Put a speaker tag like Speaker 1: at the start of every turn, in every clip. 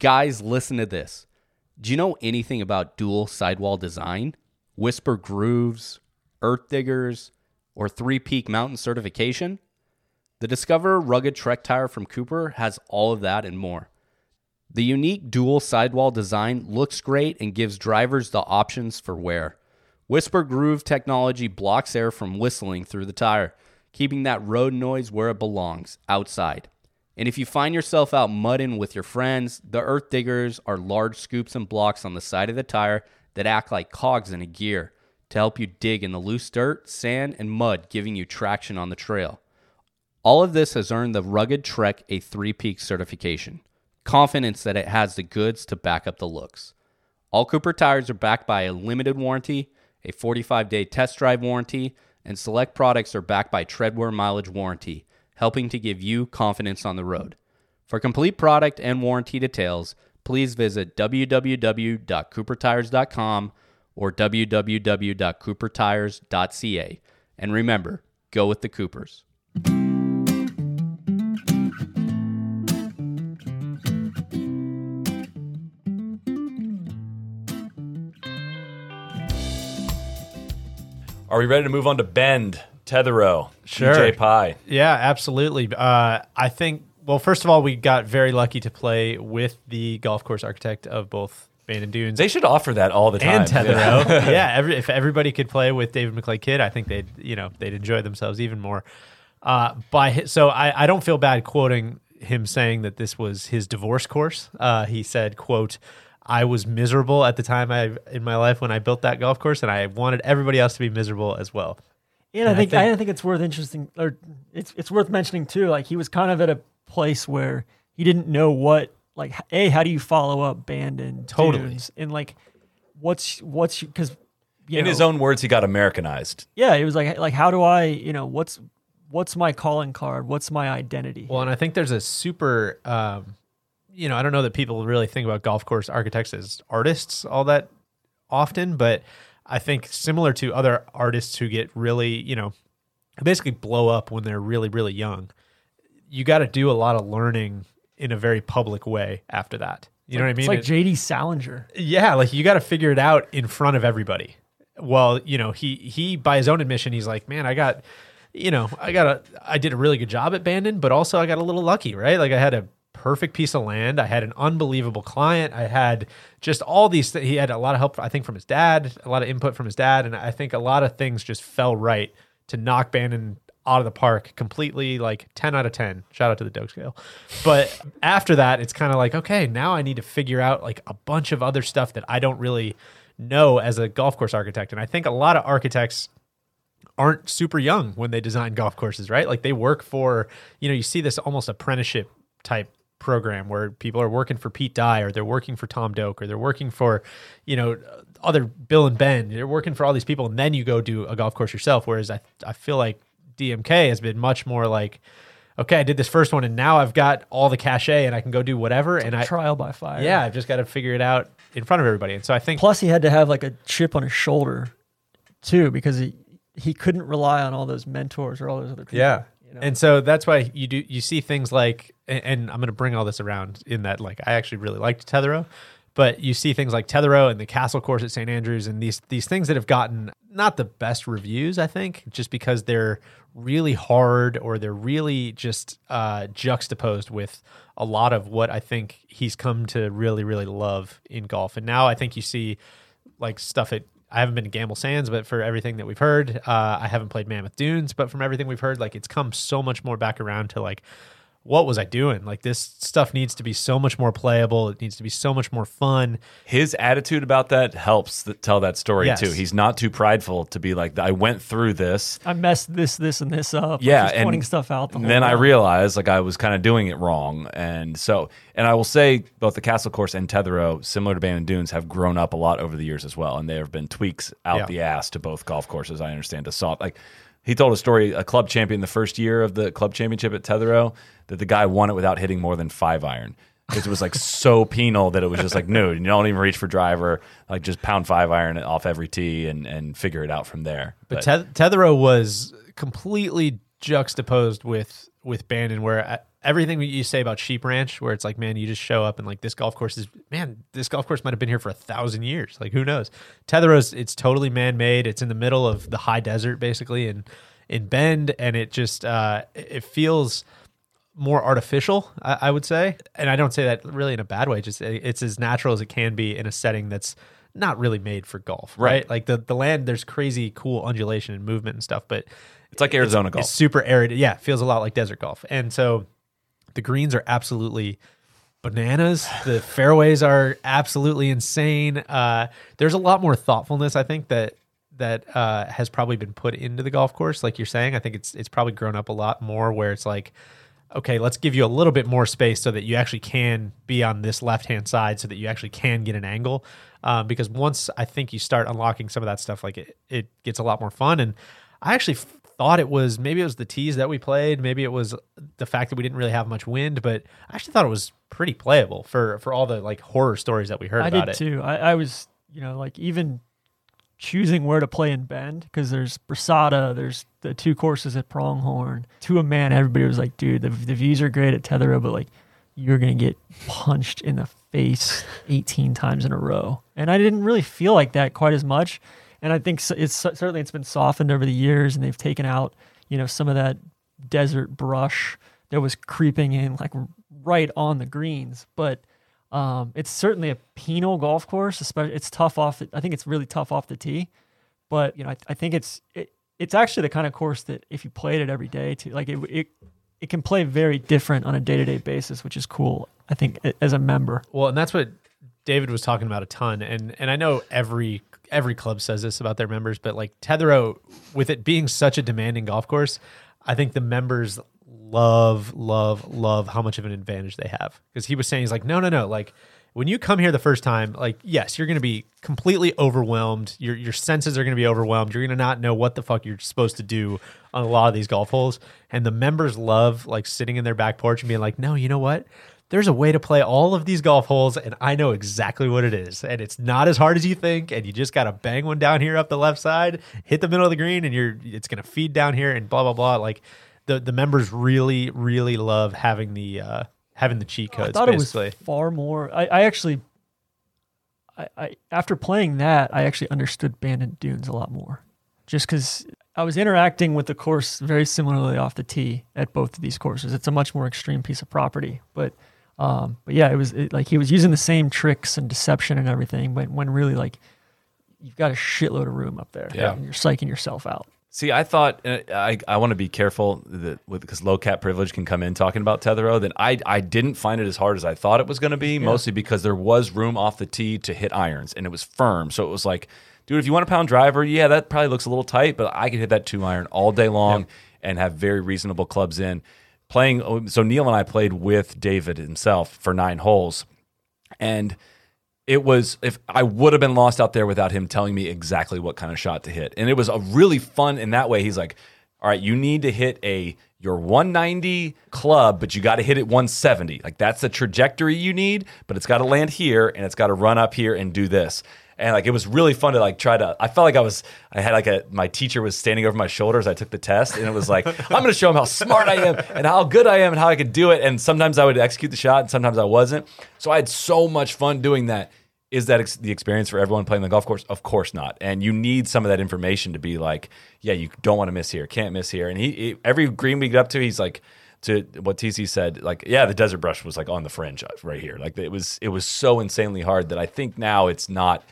Speaker 1: Guys, listen to this. Do you know anything about dual sidewall design, whisper grooves, earth diggers, or three peak mountain certification? The Discover rugged trek tire from Cooper has all of that and more. The unique dual sidewall design looks great and gives drivers the options for wear. Whisper Groove technology blocks air from whistling through the tire, keeping that road noise where it belongs, outside. And if you find yourself out mudding with your friends, the earth diggers are large scoops and blocks on the side of the tire that act like cogs in a gear to help you dig in the loose dirt, sand, and mud, giving you traction on the trail. All of this has earned the Rugged Trek a three peak certification, confidence that it has the goods to back up the looks. All Cooper tires are backed by a limited warranty, a 45 day test drive warranty, and select products are backed by Treadwear mileage warranty helping to give you confidence on the road. For complete product and warranty details, please visit www.coopertires.com or www.coopertires.ca. And remember, go with the Coopers.
Speaker 2: Are we ready to move on to Bend, Tetherow,
Speaker 3: Sure.
Speaker 2: DJ Pie?
Speaker 3: Yeah, absolutely. Uh, I think. Well, first of all, we got very lucky to play with the golf course architect of both Bandon Dunes
Speaker 2: They should offer that all the time.
Speaker 3: and Tetherow. yeah, every, if everybody could play with David McLay Kidd, I think they'd you know they'd enjoy themselves even more. Uh, by so I, I don't feel bad quoting him saying that this was his divorce course. Uh, he said, "quote." I was miserable at the time I in my life when I built that golf course, and I wanted everybody else to be miserable as well.
Speaker 4: And I
Speaker 3: And I
Speaker 4: think,
Speaker 3: think-
Speaker 4: I think it's worth interesting or it's it's worth mentioning too. Like he was kind of at a place where he didn't know what like a how do you follow up Bandon
Speaker 3: Totally.
Speaker 4: dunes and like what's what's because
Speaker 2: In his own words, he got Americanized.
Speaker 4: yeah it was like like how do I you know what's what's my calling card what's my identity
Speaker 3: Well, and I think there's a super, um, you know, I don't know that people really think about golf course architects as artists all that often, but I think similar to other artists who get really, you know, basically blow up when they're really, really young, you got to do a lot of learning in a very public way after that. You know what I mean?
Speaker 4: it's like JD Salinger
Speaker 3: yeah, like you got to figure it out in front of everybody. Well, you know, he he by his own admission, he's like, man, I got, you know, I got a, I did a really good job at Bandon, but also I got a little lucky, right? Like I had a perfect piece of land, I had an unbelievable client, I had just all these. Th- he had a lot of help, I think, from his dad, a lot of input from his dad, and I think a lot of things just fell right to knock Bandon out of the park completely like 10 out of 10 shout out to the Doak scale. But after that it's kind of like okay now i need to figure out like a bunch of other stuff that i don't really know as a golf course architect. And i think a lot of architects aren't super young when they design golf courses right? Like they work for you know you see this almost apprenticeship type program where people are working for Pete Dye or they're working for Tom Doak or they're working for, you know, other Bill and Ben. They're working for all these people, and then you go do a golf course yourself. Whereas I I feel like DMK has been much more like, okay, I did this first one, and now I've got all the cachet, and I can go do whatever. and I
Speaker 4: trial by fire
Speaker 3: yeah, I've just got to figure it out in front of everybody. And so I think
Speaker 4: plus he had to have like a chip on his shoulder too because he he couldn't rely on all those mentors or all those other people
Speaker 3: Yeah.
Speaker 4: Know?
Speaker 3: And so that's why you do you see things like and, and I'm going to bring all this around in that like I actually really liked Tetherow, but you see things like Tetherow and the Castle Course at St Andrews and these these things that have gotten not the best reviews I think just because they're really hard or they're really just uh, juxtaposed with a lot of what I think he's come to really really love in golf and now I think you see like stuff at I haven't been to Gamble Sands, but for everything that we've heard, uh, I haven't played Mammoth Dunes, but from everything we've heard, like it's come so much more back around to like what was I doing? Like this stuff needs to be so much more playable. It needs to be so much more fun.
Speaker 2: His attitude about that helps th- tell that story
Speaker 3: Yes.
Speaker 2: too. He's not too prideful to be like, I went through this.
Speaker 4: I messed this, this, and this up.
Speaker 2: Yeah,
Speaker 4: just
Speaker 2: and
Speaker 4: pointing stuff out. The whole
Speaker 2: then I realized like I was kind of doing it wrong, and so and I will say both the Castle Course and Tetherow, similar to Bandon Dunes, have grown up a lot over the years as well, and there have been tweaks out
Speaker 3: Yeah.
Speaker 2: the ass to both golf courses. I understand to soft like. He told a story, a club champion the first year of the club championship at Tetherow, that the guy won it without hitting more than five iron. Because it was like so penal that it was just like, no, you don't even reach for driver, like just pound five iron off every tee and, and figure it out from there.
Speaker 3: But Teth- Tetherow was completely juxtaposed with with Bandon, where uh, everything you say about Sheep Ranch, where it's like, man, you just show up and like this golf course is, man, this golf course might have been here for a thousand years. Like who knows? Tetherow's it's totally man made. It's in the middle of the high desert, basically, in in Bend, and it just uh, it feels more artificial, I, I would say. And I don't say that really in a bad way. Just it's as natural as it can be in a setting that's not really made for golf, right?
Speaker 2: Right.
Speaker 3: Like the the land, there's crazy cool undulation and movement and stuff, but
Speaker 2: it's like Arizona golf.
Speaker 3: it's super arid. Yeah, it feels a lot like desert golf. And so the greens are absolutely bananas. The fairways are absolutely insane. Uh, there's a lot more thoughtfulness, I think, that that uh, has probably been put into the golf course. Like you're saying, I think it's it's probably grown up a lot more. Where it's like, okay, let's give you a little bit more space so that you actually can be on this left hand side, so that you actually can get an angle. Um, because once I think you start unlocking some of that stuff, like it, it gets a lot more fun. And I actually thought it was maybe it was the tees that we played, maybe it was the fact that we didn't really have much wind, but I actually thought it was pretty playable for for all the like horror stories that we heard
Speaker 4: I
Speaker 3: about
Speaker 4: did
Speaker 3: it.
Speaker 4: too. I, I was, you know, like even choosing where to play in Bend because there's Brasada, there's the two courses at Pronghorn. To a man, everybody was like, dude, the, the views are great at Tetherow, but like you're going to get punched in the face 18 times in a row. And I didn't really feel like that quite as much. And I think it's certainly it's been softened over the years and they've taken out, you know, some of that desert brush that was creeping in like right on the greens. But um, it's certainly a penal golf course. Especially, it's tough off. I think it's really tough off the tee. But you know, I, I think it's it, it's actually the kind of course that if you played it every day, to like it it it can play very different on a day to day basis, which is cool. I think as a member.
Speaker 3: Well, and that's what David was talking about a ton, and and I know every every club says this about their members, but like Tetherow, with it being such a demanding golf course, I think the members love love love how much of an advantage they have. Because he was saying he's like no no no like when you come here the first time like yes you're going to be completely overwhelmed. Your your senses are going to be overwhelmed. You're going to not know what the fuck you're supposed to do on a lot of these golf holes. And the members love like sitting in their back porch and being like no you know what there's a way to play all of these golf holes and I know exactly what it is. And it's not as hard as you think and you just got to bang one down here up the left side, hit the middle of the green and you're it's going to feed down here and blah blah blah like the the members really really love having the uh having the cheat codes
Speaker 4: I thought
Speaker 3: basically.
Speaker 4: it was far more. I, I actually, I, I after playing that, I actually understood Bandon Dunes a lot more, just because I was interacting with the course very similarly off the tee at both of these courses. It's a much more extreme piece of property, but. Um, but yeah, it was it, like he was using the same tricks and deception and everything, but when really like you've got a shitload of room up there,
Speaker 2: Yeah.
Speaker 4: and you're psyching yourself out.
Speaker 2: See, I thought uh, I I want to be careful that with because low cap privilege can come in talking about Tetherow. Then I I didn't find it as hard as I thought it was going to be, mostly because there was room off the tee to hit irons and it was firm. So it was like, dude, if you want a pound driver, yeah, that probably looks a little tight, but I could hit that two iron all day long and have very reasonable clubs in. Playing oh, so Neil and I played with David himself for nine holes, and it was if I would have been lost out there without him telling me exactly what kind of shot to hit. And it was a really fun in that way. He's like, "All right, you need to hit a your 190 club, but you got to hit it 170. Like that's the trajectory you need, but it's got to land here and it's got to run up here and do this." And like it was really fun to like try to. I felt like I was. I had like a my teacher was standing over my shoulders. I took the test, and it was like I'm going to show him how smart I am and how good I am and how I could do it. And sometimes I would execute the shot, and sometimes I wasn't. So I had so much fun doing that. Is that ex- the experience for everyone playing the golf course? Of course not. And you need some of that information to be like, yeah, you don't want to miss here, can't miss here. And he, he every green we get up to, he's like, to what TC said, like, yeah, the desert brush was like on the fringe uh, right here. Like it was, it was so insanely hard that I think now it's not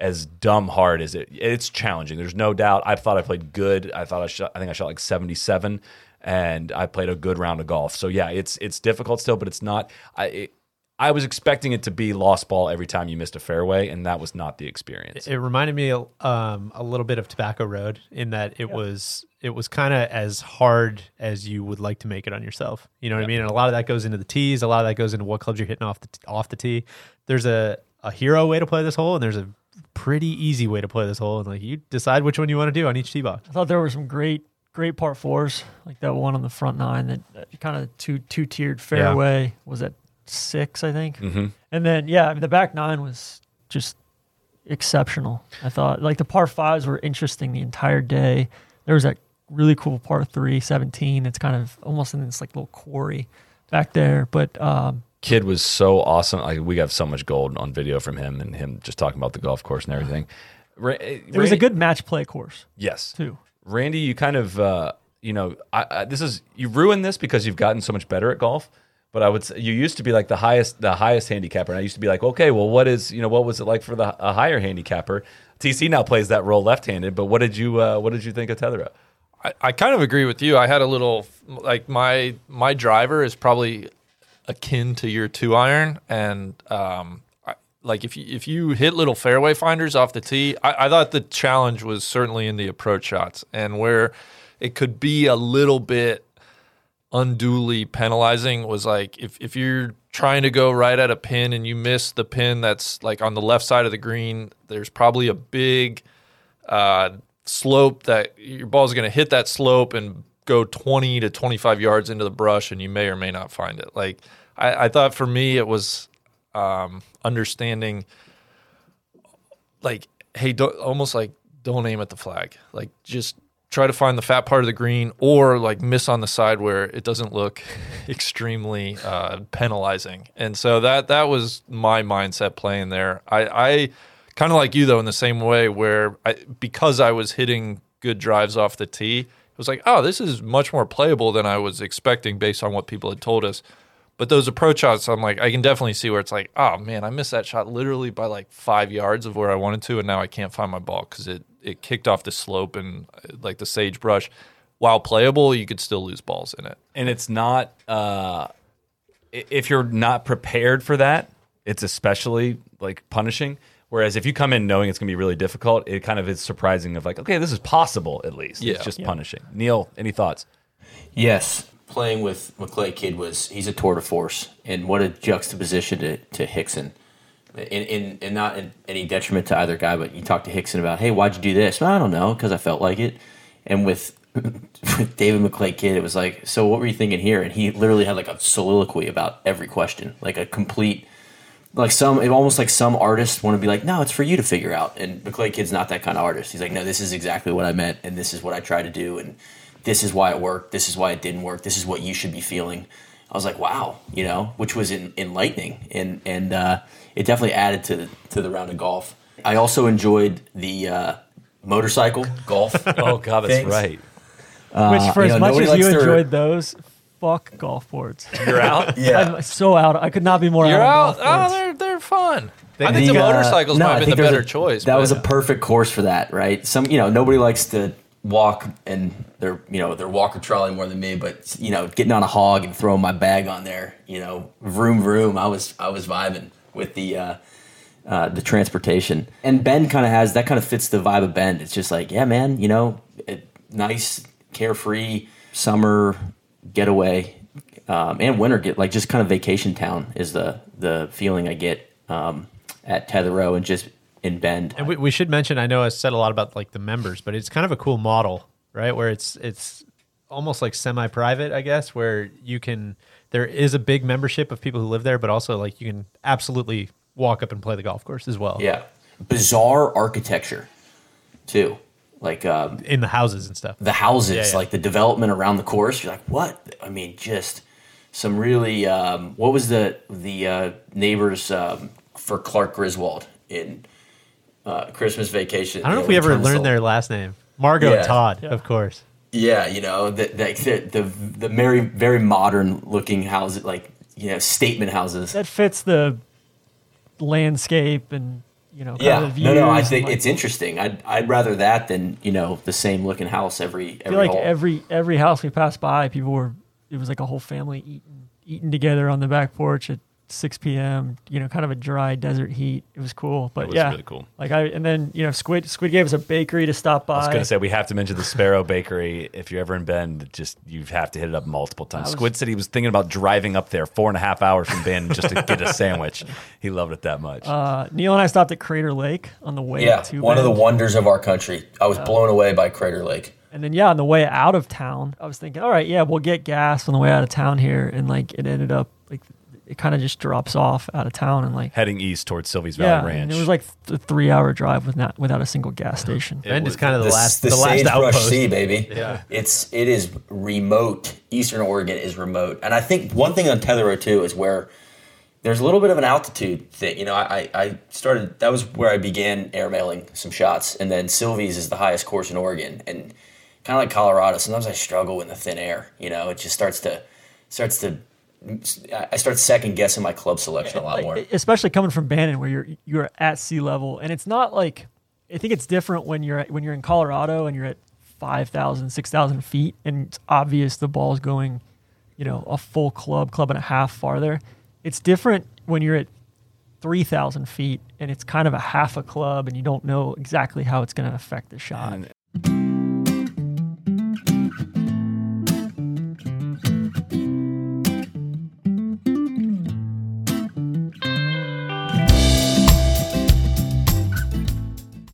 Speaker 2: as dumb hard as it. It's challenging. There's no doubt. I thought I played good. I thought I shot. I think I shot like 77 and I played a good round of golf. So yeah, it's it's difficult still, but it's not. I it, I was expecting it to be lost ball every time you missed a fairway, and that was not the experience.
Speaker 3: It reminded me um, a little bit of Tobacco Road in that it was it was kind of as hard as you would like to make it on yourself. You know what I mean? And a lot of that goes into the tees. A lot of that goes into what clubs you're hitting off the off the tee. There's a a hero way to play this hole, and there's a pretty easy way to play this hole. And like you decide which one you want to do on each tee box.
Speaker 4: I thought there were some great, great par fours, like that one on the front nine, that, that kind of two two tiered fairway was at six, I think.
Speaker 2: Mm-hmm.
Speaker 4: And then yeah, I mean, the back nine was just exceptional. I thought like the par fives were interesting the entire day. There was that really cool par three, 17. It's kind of almost in this like little quarry back there, but um,
Speaker 2: Kidd was so awesome. Like we got so much gold on video from him and him just talking about the golf course and everything. Ra-
Speaker 4: it was a good match play course
Speaker 2: yes.
Speaker 4: too.
Speaker 2: Randy, you kind of, uh, you know, I, I, this is you ruined this because you've gotten so much better at golf. But I would say you used to be like the highest, the highest handicapper, and I used to be like, okay, well, what is, you know, what was it like for the a higher handicapper? TC now plays that role left-handed, but what did you, uh, what did you think of Tetherow?
Speaker 5: I, I kind of agree with you. I had a little like my my driver is probably akin to your two iron, and um, like if you if you hit little fairway finders off the tee, I, I thought the challenge was certainly in the approach shots and where it could be a little bit unduly penalizing was like if if you're trying to go right at a pin and you miss the pin that's like on the left side of the green, there's probably a big uh, slope that your ball's going to hit that slope and go 20 to 25 yards into the brush and you may or may not find it. Like i, I thought for me it was um, understanding like hey almost like don't aim at the flag. Like just try to find the fat part of the green or like miss on the side where it doesn't look extremely uh, penalizing. And so that that was my mindset playing there. I i kind of like you though in the same way where I, because I was hitting good drives off the tee, it was like, oh, this is much more playable than I was expecting based on what people had told us. But those approach shots, I'm like, I can definitely see where it's like, oh man, I missed that shot literally by like five yards of where I wanted to, and now I can't find my ball because it it kicked off the slope and uh, like the sagebrush. While playable, you could still lose balls in it.
Speaker 2: and it's not uh, if you're not prepared for that it's especially like punishing whereas if you come in knowing it's going to be really difficult it kind of is surprising of like okay this is possible at least
Speaker 5: Yeah.
Speaker 2: it's just punishing neil any thoughts
Speaker 6: Yes, playing with McLay Kidd was he's a tour de force, and what a juxtaposition to, to Hixson. In, in and not in any detriment to either guy, but you talk to Hixson about, hey, why'd you do this? Well, I don't know, because I felt like it. And with with David McLay Kidd, it was like, so what were you thinking here? And he literally had like a soliloquy about every question, like a complete, like some, it almost like some artists want to be like, no, it's for you to figure out. And McLay Kidd's not that kind of artist. He's like, no, this is exactly what I meant, and this is what I tried to do, and this is why it worked. This is why it didn't work. This is what you should be feeling. I was like, wow, you know, which was en- enlightening, and and uh, it definitely added to the, to the round of golf. I also enjoyed the uh, motorcycle golf.
Speaker 2: oh god that's
Speaker 6: Things.
Speaker 2: right
Speaker 4: Which, for
Speaker 6: you
Speaker 4: as
Speaker 6: know,
Speaker 4: much as you
Speaker 6: their-
Speaker 4: enjoyed those, fuck golf boards.
Speaker 2: you're out
Speaker 4: I'm so out. I could not be more
Speaker 5: You're
Speaker 4: out.
Speaker 5: out.
Speaker 4: of golf
Speaker 5: Oh, they're they're fun. I think the,
Speaker 6: The, uh,
Speaker 5: motorcycles
Speaker 6: no,
Speaker 5: might
Speaker 6: I
Speaker 5: have been
Speaker 6: think
Speaker 5: the
Speaker 6: there's
Speaker 5: better
Speaker 6: a-
Speaker 5: choice.
Speaker 6: That
Speaker 5: but-
Speaker 6: was a perfect course for that, right? Some, you know, nobody likes to walk and their, you know, their walker trolley more than me, but you know, getting on a hog and throwing my bag on there, you know, vroom vroom. I was, I was vibing with the, uh, uh, the transportation. And Bend kind of has that kind of fits the vibe of Bend. It's just like, yeah, man, you know, it, nice, carefree summer getaway, um, and winter get like just kind of vacation town is the the feeling I get um, at Tetherow and just in Bend.
Speaker 3: And we, we should mention. I know I said a lot about like the members, but it's kind of a cool model, right? Where it's it's almost like semi-private, I guess, where you can. There is a big membership of people who live there, but also like you can absolutely walk up and play the golf course as well.
Speaker 6: Yeah, bizarre architecture too, like um,
Speaker 3: in the houses and stuff.
Speaker 6: the houses,
Speaker 3: Yeah, yeah.
Speaker 6: like the development around the course. You're like, what? I mean, just some really. Um, what was the the uh, neighbors um, for Clark Griswold in uh, Christmas Vacation?
Speaker 3: I don't know if we ever
Speaker 6: Turnstile?
Speaker 3: learned their last name. Margot
Speaker 6: Yeah.
Speaker 3: and Todd, of course.
Speaker 6: Yeah, you know the the the, the very very modern looking houses, like you know statement houses.
Speaker 4: that fits the landscape and you know,
Speaker 6: Yeah, no, no. I think
Speaker 4: like,
Speaker 6: it's interesting. I'd I'd rather that than you know the same looking house every
Speaker 4: I
Speaker 6: every
Speaker 4: feel like
Speaker 6: hole.
Speaker 4: every every house we passed by, people were. It was like a whole family eating eating together on the back porch at 6 p.m. You know, kind of a dry desert heat. It was cool, but
Speaker 2: It was
Speaker 4: yeah,
Speaker 2: really cool.
Speaker 4: Like I and then you know, Squid Squid gave us a bakery to stop by.
Speaker 2: I was gonna say we have to mention the Sparrow Bakery. If you're ever in Bend, just you have to hit it up multiple times.
Speaker 4: was-
Speaker 2: Squid said he was thinking about driving up there four and a half hours from Bend just to get a sandwich. He loved it that much.
Speaker 4: uh, Neil and I stopped at Crater Lake on the way
Speaker 6: yeah,
Speaker 4: to
Speaker 6: one of the wonders of our country. I was blown away by Crater Lake.
Speaker 4: And then yeah, on the way out of town, I was thinking, all right, yeah, we'll get gas on the way out of town here, and like it ended up like it kind of just drops off out of town and like
Speaker 2: Heading east towards Silvies Valley
Speaker 4: yeah,
Speaker 2: Ranch.
Speaker 4: and it was like a three hour drive with not without a single gas station.
Speaker 3: Bend is kind of the,
Speaker 6: The,
Speaker 3: last
Speaker 6: the,
Speaker 3: the, last
Speaker 6: Sagebrush
Speaker 3: outpost.
Speaker 6: Sea, baby.
Speaker 3: Yeah.
Speaker 6: it's it is remote. Eastern Oregon is remote, and I think one thing on Tetherow too is where there's a little bit of an altitude thing. You know, I, I started that was where I began airmailing some shots, and then Silvies is the highest course in Oregon, and kind of like Colorado. Sometimes I struggle in the thin air. You know, it just starts to starts to I start second guessing my club selection a lot
Speaker 4: Like,
Speaker 6: more.
Speaker 4: especially coming from Bandon, where you're you're at sea level, and it's not like I think it's different when you're at, when you're in Colorado and you're at 5,000, 6,000 feet, and it's obvious the ball's going, you know, a full club, club and a half farther. It's different when you're at 3,000 feet and it's kind of a half a club, and you don't know exactly how it's going to affect the shot.
Speaker 2: And